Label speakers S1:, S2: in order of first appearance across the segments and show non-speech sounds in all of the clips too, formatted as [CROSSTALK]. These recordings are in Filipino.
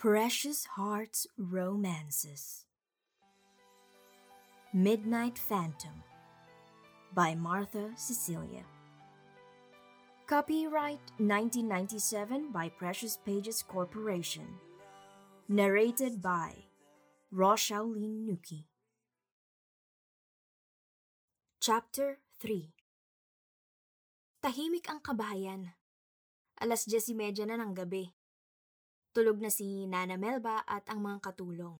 S1: Precious Hearts Romances Midnight Phantom by Martha Cecilia. Copyright 1997 by Precious Pages Corporation. Narrated by Roshaolin Nuki. Chapter 3 Tahimik ang kabahayan. Alas 10.30 na ng gabi. Tulog na si Nana Melba at ang mga katulong.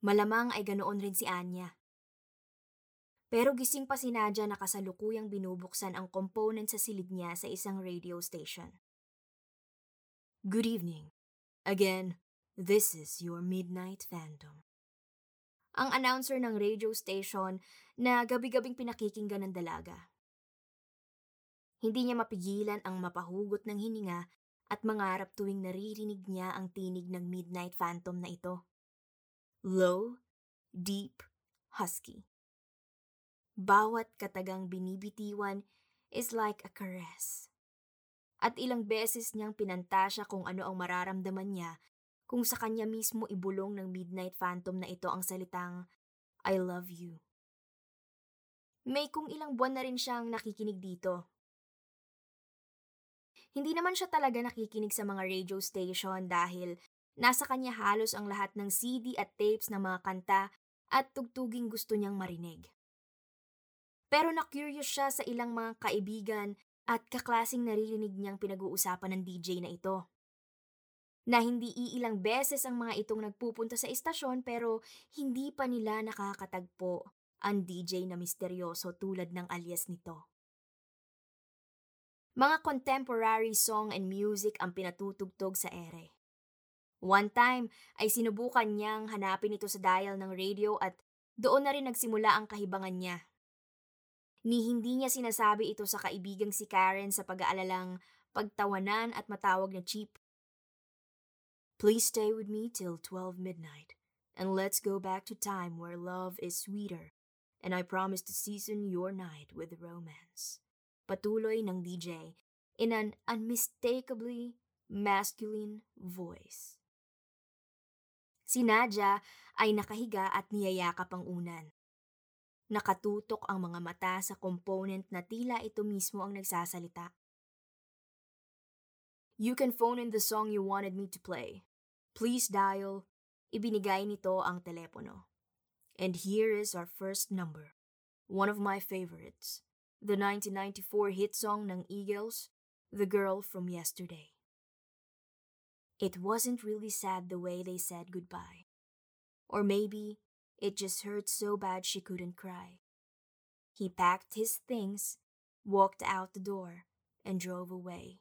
S1: Malamang ay ganoon rin si Anya. Pero gising pa si Nadia na kasalukuyang binubuksan ang component sa silid niya sa isang radio station. Good evening. Again, this is your Midnight Phantom. Ang announcer ng radio station na gabi-gabing pinakikinggan ng dalaga. Hindi niya mapigilan ang mapahugot ng hininga at mangarap tuwing naririnig niya ang tinig ng Midnight Phantom na ito. Low, deep, husky. Bawat katagang binibitiwan is like a caress. At ilang beses niyang pinanta siya kung ano ang mararamdaman niya kung sa kanya mismo ibulong ng Midnight Phantom na ito ang salitang I love you. May kung ilang buwan na rin siyang nakikinig dito hindi naman siya talaga nakikinig sa mga radio station dahil nasa kanya halos ang lahat ng CD at tapes ng mga kanta at tugtuging gusto niyang marinig. Pero na-curious siya sa ilang mga kaibigan at kaklasing naririnig niyang pinag-uusapan ng DJ na ito. Na hindi iilang beses ang mga itong nagpupunta sa istasyon pero hindi pa nila nakakatagpo ang DJ na misteryoso tulad ng alias nito. Mga contemporary song and music ang pinatutugtog sa ere. One time ay sinubukan niyang hanapin ito sa dial ng radio at doon na rin nagsimula ang kahibangan niya. Ni hindi niya sinasabi ito sa kaibigang si Karen sa pag-aalalang pagtawanan at matawag na cheap. Please stay with me till 12 midnight and let's go back to time where love is sweeter and I promise to season your night with romance patuloy ng DJ in an unmistakably masculine voice. Si Nadia ay nakahiga at niyayakap ang unan. Nakatutok ang mga mata sa component na tila ito mismo ang nagsasalita. You can phone in the song you wanted me to play. Please dial. Ibinigay nito ang telepono. And here is our first number. One of my favorites the 1994 hit song ng Eagles, The Girl from Yesterday. It wasn't really sad the way they said goodbye. Or maybe it just hurt so bad she couldn't cry. He packed his things, walked out the door, and drove away.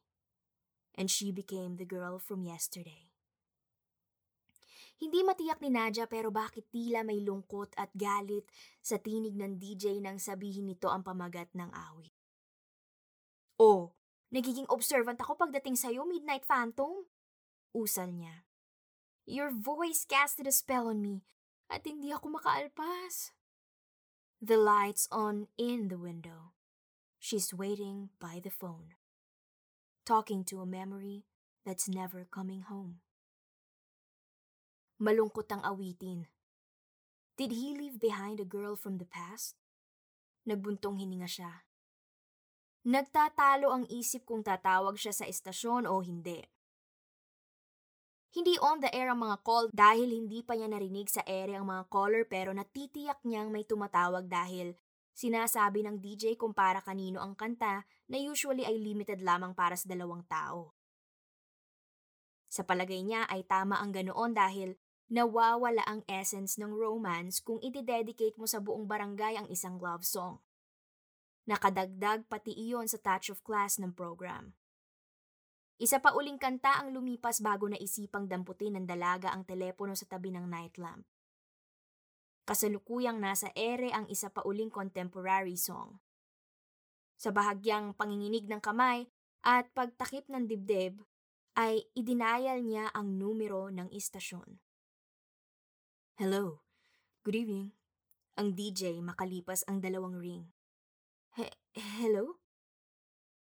S1: And she became the girl from yesterday. Hindi matiyak ni Nadia pero bakit tila may lungkot at galit sa tinig ng DJ nang sabihin nito ang pamagat ng awit. Oh, nagiging observant ako pagdating sa'yo, Midnight Phantom. Usal niya. Your voice casted a spell on me at hindi ako makaalpas. The light's on in the window. She's waiting by the phone. Talking to a memory that's never coming home. Malungkot ang awitin. Did he leave behind a girl from the past? Nagbuntong hininga siya. Nagtatalo ang isip kung tatawag siya sa estasyon o hindi. Hindi on the air ang mga call dahil hindi pa niya narinig sa ere ang mga caller pero natitiyak niyang may tumatawag dahil sinasabi ng DJ kung para kanino ang kanta na usually ay limited lamang para sa dalawang tao. Sa palagay niya ay tama ang ganoon dahil nawawala ang essence ng romance kung iti-dedicate mo sa buong barangay ang isang love song. Nakadagdag pati iyon sa touch of class ng program. Isa pa uling kanta ang lumipas bago naisipang damputin ng dalaga ang telepono sa tabi ng nightlamp. Kasalukuyang nasa ere ang isa pa uling contemporary song. Sa bahagyang panginginig ng kamay at pagtakip ng dibdib, ay idinayal niya ang numero ng istasyon. Hello. Good evening. Ang DJ makalipas ang dalawang ring. He- hello?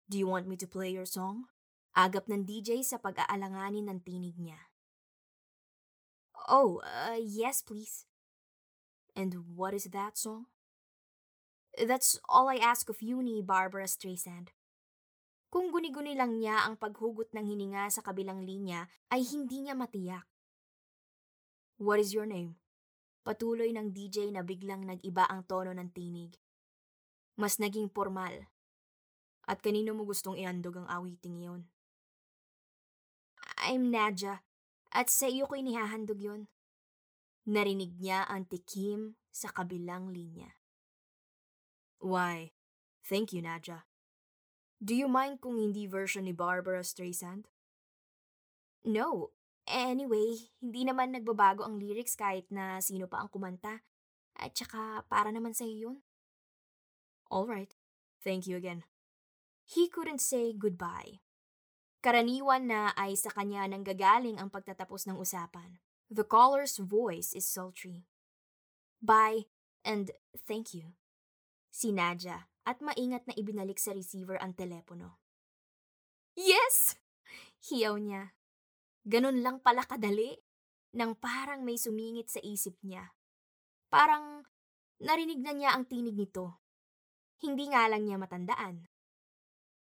S1: Do you want me to play your song? Agap ng DJ sa pag-aalanganin ng tinig niya. Oh, uh, yes, please. And what is that song? That's all I ask of you ni Barbara Streisand. Kung guni-guni lang niya ang paghugot ng hininga sa kabilang linya, ay hindi niya matiyak. What is your name? Patuloy ng DJ na biglang nag-iba ang tono ng tinig. Mas naging formal. At kanino mo gustong ihandog ang awiting iyon? I'm Nadja, at sa iyo ko inihahandog yon. Narinig niya ang tikim sa kabilang linya. Why, thank you, Nadja. Do you mind kung hindi version ni Barbara Streisand? No. Anyway, hindi naman nagbabago ang lyrics kahit na sino pa ang kumanta. At saka, para naman sa yun. Alright. Thank you again. He couldn't say goodbye. Karaniwan na ay sa kanya nang gagaling ang pagtatapos ng usapan. The caller's voice is sultry. Bye and thank you. Si Nadja at maingat na ibinalik sa receiver ang telepono. Yes! Hiyaw niya. Ganun lang pala kadali, nang parang may sumingit sa isip niya. Parang narinig na niya ang tinig nito. Hindi nga lang niya matandaan.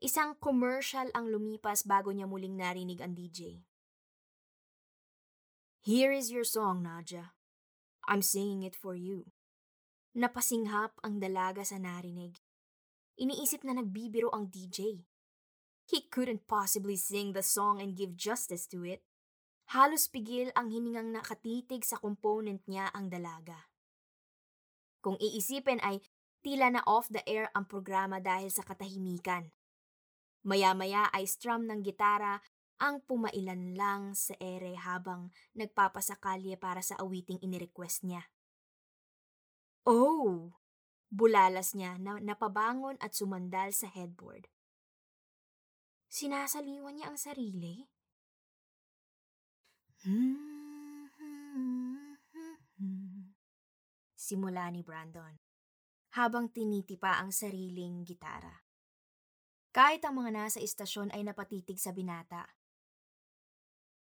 S1: Isang commercial ang lumipas bago niya muling narinig ang DJ. Here is your song, Nadja. I'm singing it for you. Napasinghap ang dalaga sa narinig. Iniisip na nagbibiro ang DJ. He couldn't possibly sing the song and give justice to it. Halos pigil ang hiningang nakatitig sa component niya ang dalaga. Kung iisipin ay tila na off the air ang programa dahil sa katahimikan. Maya-maya ay strum ng gitara ang pumailan lang sa ere habang nagpapasakalye para sa awiting inirequest niya. Oh! Bulalas niya na napabangon at sumandal sa headboard. Sinasaliwan niya ang sarili? [LAUGHS] Simula ni Brandon, habang tinitipa ang sariling gitara. Kahit ang mga nasa istasyon ay napatitig sa binata.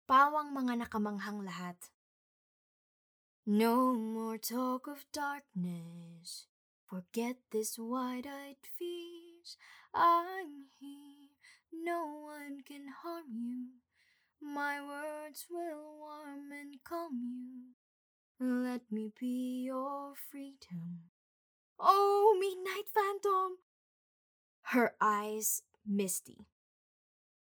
S1: Pawang mga nakamanghang lahat. No more talk of darkness. Forget this wide-eyed fears. I'm here. No one can harm you. My words will warm and calm you. Let me be your freedom. Oh, Midnight Phantom! Her eyes misty.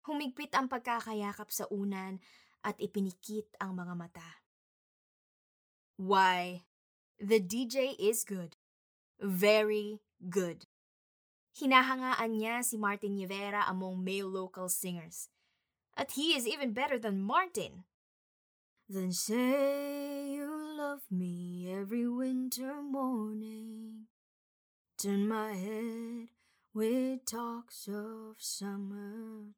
S1: Humigpit ang pagkakayakap sa unan at ipinikit ang mga mata. Why, the DJ is good. Very good. Hinahangaan niya si Martin Rivera among male local singers. At he is even better than Martin. Then say you love me every winter morning. Turn my head with talks of summertime.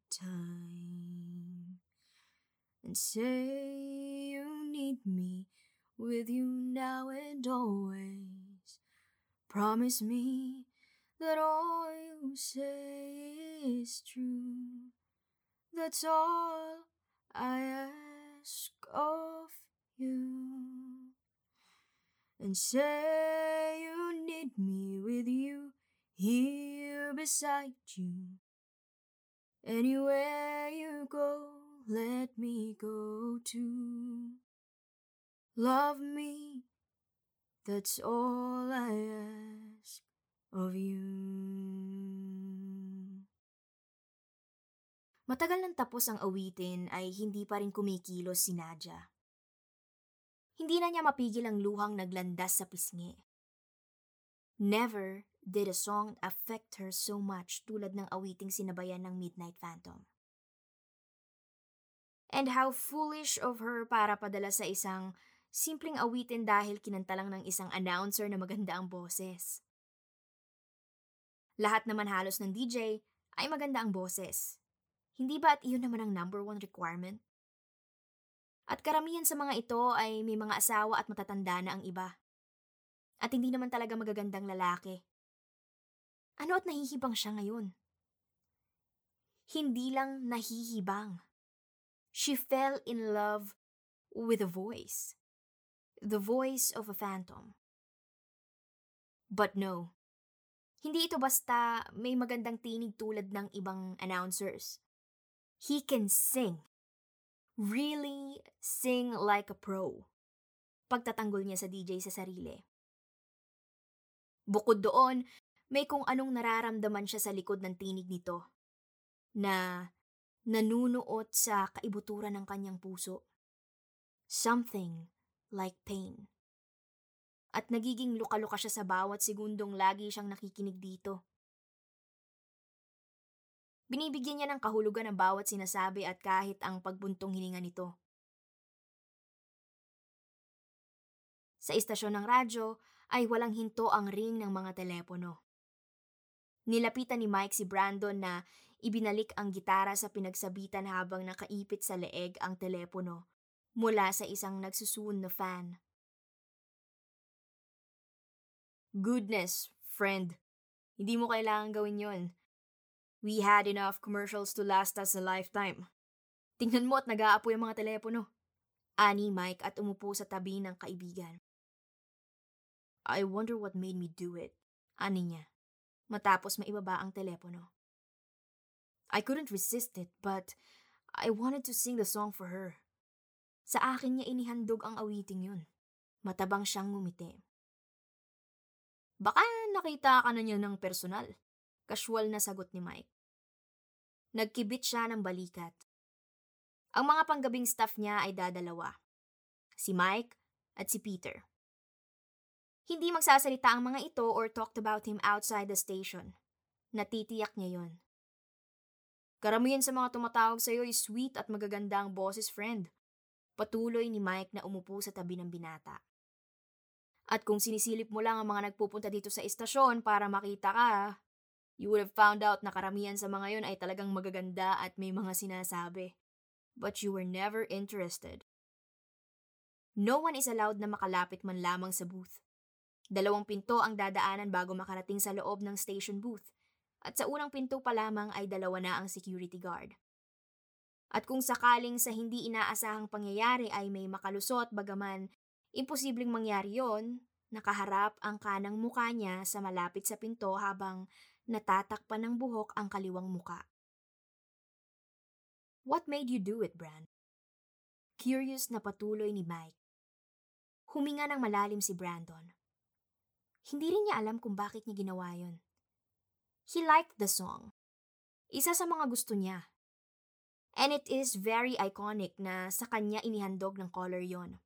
S1: And say you need me with you now and always. Promise me that all you say is true. That's all I ask of you. And say you need me with you here beside you. Anywhere you go, let me go too. Love me That's all I ask of you. Matagal nang tapos ang awitin ay hindi pa rin kumikilos si Nadja. Hindi na niya mapigil ang luhang naglandas sa pisngi. Never did a song affect her so much tulad ng awiting sinabayan ng Midnight Phantom. And how foolish of her para padala sa isang simpleng awitin dahil kinanta lang ng isang announcer na maganda ang boses. Lahat naman halos ng DJ ay maganda ang boses. Hindi ba at iyon naman ang number one requirement? At karamihan sa mga ito ay may mga asawa at matatanda na ang iba. At hindi naman talaga magagandang lalaki. Ano at nahihibang siya ngayon? Hindi lang nahihibang. She fell in love with a voice. The voice of a phantom. But no. Hindi ito basta may magandang tinig tulad ng ibang announcers. He can sing. Really sing like a pro. Pagtatanggol niya sa DJ sa sarili. Bukod doon, may kung anong nararamdaman siya sa likod ng tinig nito na nanunuot sa kaibuturan ng kanyang puso. Something like pain. At nagiging luka-luka siya sa bawat segundong lagi siyang nakikinig dito. Binibigyan niya ng kahulugan ang bawat sinasabi at kahit ang pagbuntong hininga nito. Sa istasyon ng radyo ay walang hinto ang ring ng mga telepono. Nilapitan ni Mike si Brandon na ibinalik ang gitara sa pinagsabitan habang nakaipit sa leeg ang telepono mula sa isang nagsusun na fan. Goodness, friend. Hindi mo kailangan gawin yon. We had enough commercials to last us a lifetime. Tingnan mo at nag-aapoy ang mga telepono. Ani Mike at umupo sa tabi ng kaibigan. I wonder what made me do it, ani niya, matapos maibaba ang telepono. I couldn't resist it, but I wanted to sing the song for her. Sa akin niya inihandog ang awiting yun. Matabang siyang ngumiti. Baka nakita ka na niya ng personal. Casual na sagot ni Mike. Nagkibit siya ng balikat. Ang mga panggabing staff niya ay dadalawa. Si Mike at si Peter. Hindi magsasalita ang mga ito or talked about him outside the station. Natitiyak niya yon. Karamihan sa mga tumatawag sa iyo ay sweet at magaganda ang friend. Patuloy ni Mike na umupo sa tabi ng binata. At kung sinisilip mo lang ang mga nagpupunta dito sa istasyon para makita ka, you would have found out na karamihan sa mga yon ay talagang magaganda at may mga sinasabi. But you were never interested. No one is allowed na makalapit man lamang sa booth. Dalawang pinto ang dadaanan bago makarating sa loob ng station booth. At sa unang pinto pa lamang ay dalawa na ang security guard. At kung sakaling sa hindi inaasahang pangyayari ay may makalusot bagaman imposibleng mangyari yon, nakaharap ang kanang muka niya sa malapit sa pinto habang natatakpan ng buhok ang kaliwang muka. What made you do it, Bran? Curious na patuloy ni Mike. Huminga ng malalim si Brandon. Hindi rin niya alam kung bakit niya ginawa yon. He liked the song. Isa sa mga gusto niya. And it is very iconic na sa kanya inihandog ng color yon.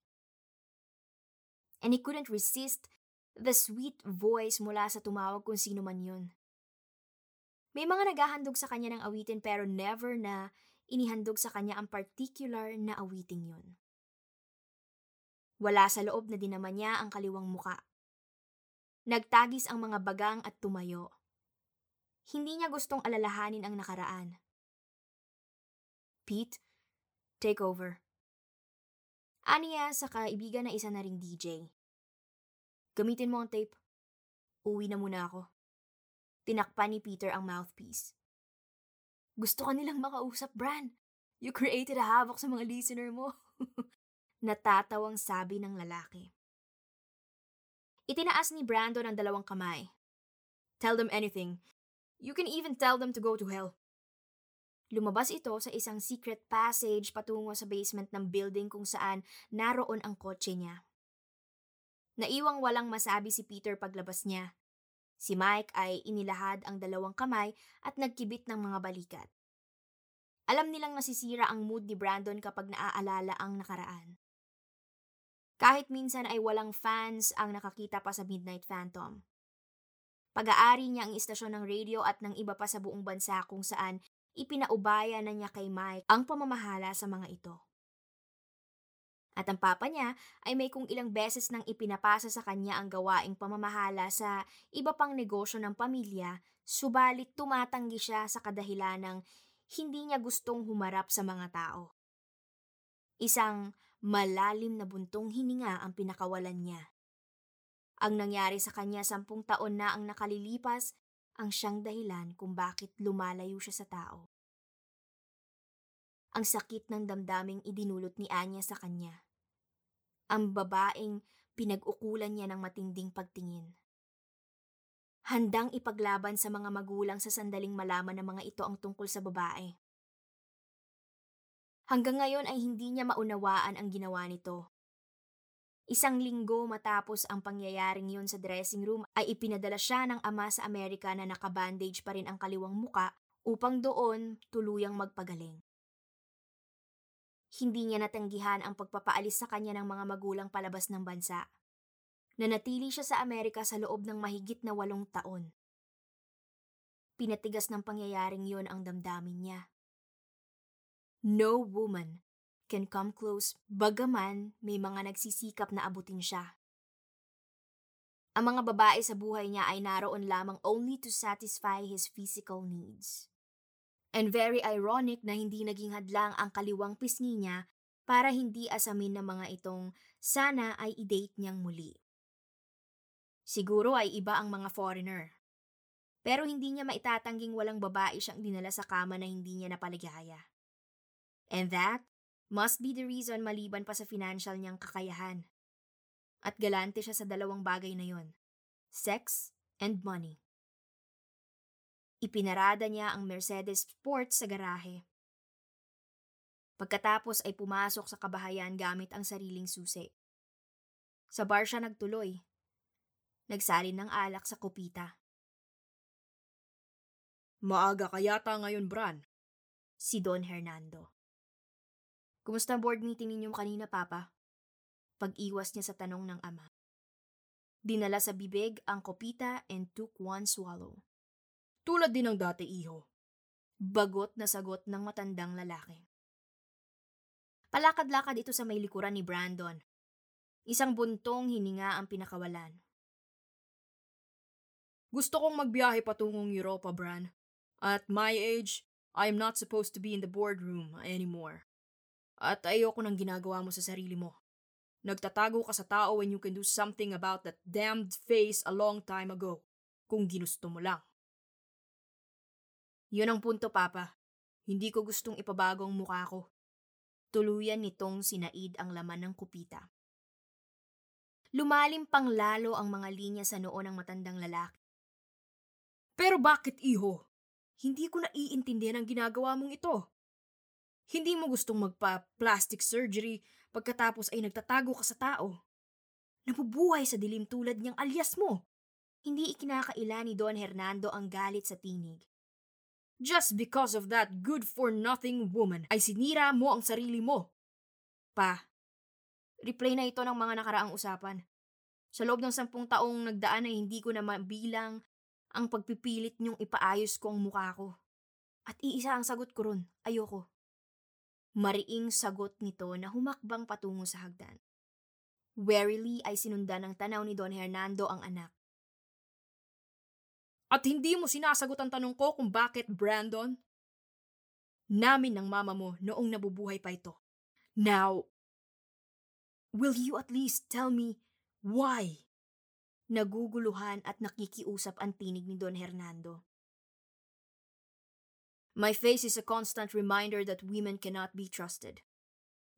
S1: And he couldn't resist the sweet voice mula sa tumawag kung sino man yun. May mga naghahandog sa kanya ng awitin pero never na inihandog sa kanya ang particular na awiting yun. Wala sa loob na din naman niya ang kaliwang muka. Nagtagis ang mga bagang at tumayo. Hindi niya gustong alalahanin ang nakaraan. Pete, take over. Aniya sa kaibigan na isa na ring DJ. Gamitin mo ang tape. Uwi na muna ako. Tinakpan ni Peter ang mouthpiece. Gusto ka nilang makausap, Bran. You created a havoc sa mga listener mo. [LAUGHS] Natatawang sabi ng lalaki. Itinaas ni Brandon ang dalawang kamay. Tell them anything. You can even tell them to go to hell. Lumabas ito sa isang secret passage patungo sa basement ng building kung saan naroon ang kotse niya. Naiwang walang masabi si Peter paglabas niya. Si Mike ay inilahad ang dalawang kamay at nagkibit ng mga balikat. Alam nilang nasisira ang mood ni Brandon kapag naaalala ang nakaraan. Kahit minsan ay walang fans ang nakakita pa sa Midnight Phantom. Pag-aari niya ang istasyon ng radio at ng iba pa sa buong bansa kung saan ipinaubaya na niya kay Mike ang pamamahala sa mga ito. At ang papa niya ay may kung ilang beses nang ipinapasa sa kanya ang gawaing pamamahala sa iba pang negosyo ng pamilya, subalit tumatanggi siya sa kadahilan ng hindi niya gustong humarap sa mga tao. Isang malalim na buntong hininga ang pinakawalan niya. Ang nangyari sa kanya sampung taon na ang nakalilipas ang siyang dahilan kung bakit lumalayo siya sa tao. Ang sakit ng damdaming idinulot ni Anya sa kanya. ang babaeng pinag-ukulan niya ng matinding pagtingin. Handang ipaglaban sa mga magulang sa sandaling malaman ng mga ito ang tungkol sa babae. Hanggang ngayon ay hindi niya maunawaan ang ginawa nito. Isang linggo matapos ang pangyayaring yun sa dressing room ay ipinadala siya ng ama sa Amerika na nakabandage pa rin ang kaliwang muka upang doon tuluyang magpagaling. Hindi niya natanggihan ang pagpapaalis sa kanya ng mga magulang palabas ng bansa. Nanatili siya sa Amerika sa loob ng mahigit na walong taon. Pinatigas ng pangyayaring yon ang damdamin niya. No woman can come close bagaman may mga nagsisikap na abutin siya. Ang mga babae sa buhay niya ay naroon lamang only to satisfy his physical needs. And very ironic na hindi naging hadlang ang kaliwang pisngi niya para hindi asamin ng mga itong sana ay i-date niyang muli. Siguro ay iba ang mga foreigner. Pero hindi niya maitatangging walang babae siyang dinala sa kama na hindi niya napaligaya. And that must be the reason maliban pa sa financial niyang kakayahan. At galante siya sa dalawang bagay na yon, sex and money. Ipinarada niya ang Mercedes Sport sa garahe. Pagkatapos ay pumasok sa kabahayan gamit ang sariling susi. Sa bar siya nagtuloy. Nagsalin ng alak sa kupita.
S2: Maaga ka yata ngayon, Bran.
S1: Si Don Hernando. Kumusta board meeting ninyo kanina, Papa? Pag-iwas niya sa tanong ng ama. Dinala sa bibig ang kopita and took one swallow.
S2: Tulad din ng dati, iho.
S1: Bagot na sagot ng matandang lalaki. Palakad-lakad ito sa may likuran ni Brandon. Isang buntong hininga ang pinakawalan.
S2: Gusto kong magbiyahe patungong Europa, Bran. At my age, I am not supposed to be in the boardroom anymore. At ayoko nang ginagawa mo sa sarili mo. Nagtatago ka sa tao when you can do something about that damned face a long time ago. Kung ginusto mo lang.
S1: Yun ang punto, Papa. Hindi ko gustong ipabago ang mukha ko. Tuluyan nitong sinaid ang laman ng kupita. Lumalim pang lalo ang mga linya sa noo ng matandang lalaki.
S2: Pero bakit, iho? Hindi ko naiintindihan ang ginagawa mong ito. Hindi mo gustong magpa-plastic surgery pagkatapos ay nagtatago ka sa tao. Nabubuhay sa dilim tulad niyang alias mo.
S1: Hindi ikinakaila ni Don Hernando ang galit sa tinig.
S2: Just because of that good-for-nothing woman ay sinira mo ang sarili mo.
S1: Pa, replay na ito ng mga nakaraang usapan. Sa loob ng sampung taong nagdaan ay hindi ko na mabilang ang pagpipilit niyong ipaayos ko ang mukha ko. At iisa ang sagot ko ron, ayoko. Mariing sagot nito na humakbang patungo sa hagdan. Warily ay sinundan ng tanaw ni Don Hernando ang anak.
S2: At hindi mo sinasagot ang tanong ko kung bakit, Brandon? Namin ng mama mo noong nabubuhay pa ito. Now, will you at least tell me why?
S1: Naguguluhan at nakikiusap ang tinig ni Don Hernando. My face is a constant reminder that women cannot be trusted.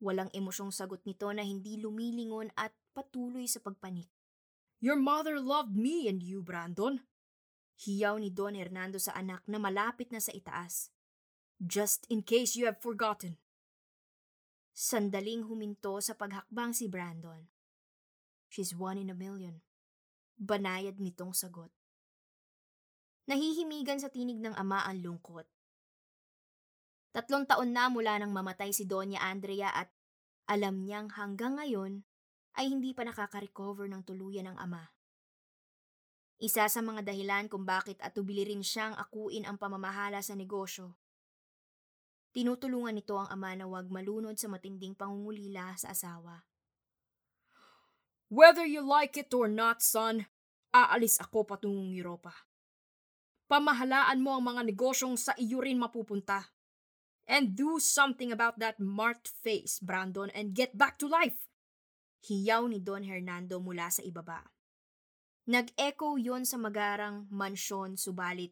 S1: Walang emosyong sagot nito na hindi lumilingon at patuloy sa pagpanik.
S2: Your mother loved me and you, Brandon.
S1: Hiyaw ni Don Hernando sa anak na malapit na sa itaas.
S2: Just in case you have forgotten.
S1: Sandaling huminto sa paghakbang si Brandon. She's one in a million. Banayad nitong sagot. Nahihimigan sa tinig ng ama ang lungkot. Tatlong taon na mula nang mamatay si Doña Andrea at alam niyang hanggang ngayon ay hindi pa nakaka-recover ng tuluyan ng ama. Isa sa mga dahilan kung bakit atubili rin siyang akuin ang pamamahala sa negosyo. Tinutulungan nito ang ama na huwag malunod sa matinding pangungulila sa asawa.
S2: Whether you like it or not, son, aalis ako patungong Europa. Pamahalaan mo ang mga negosyong sa iyo rin mapupunta. And do something about that marked face, Brandon, and get back to life.
S1: Hiyaw ni Don Hernando mula sa ibaba. Nag-echo yon sa magarang mansyon subalit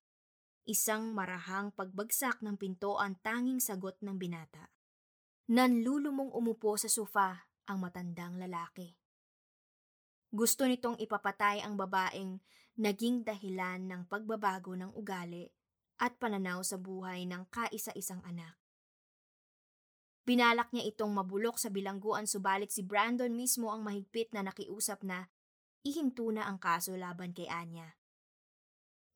S1: isang marahang pagbagsak ng pinto ang tanging sagot ng binata. Nanlulumong umupo sa sofa ang matandang lalaki. Gusto nitong ipapatay ang babaeng naging dahilan ng pagbabago ng ugali at pananaw sa buhay ng kaisa-isang anak. Binalak niya itong mabulok sa bilangguan subalit si Brandon mismo ang mahigpit na nakiusap na ihinto na ang kaso laban kay Anya.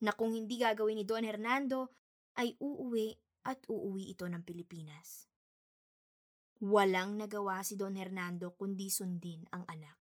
S1: Na kung hindi gagawin ni Don Hernando ay uuwi at uuwi ito ng Pilipinas. Walang nagawa si Don Hernando kundi sundin ang anak.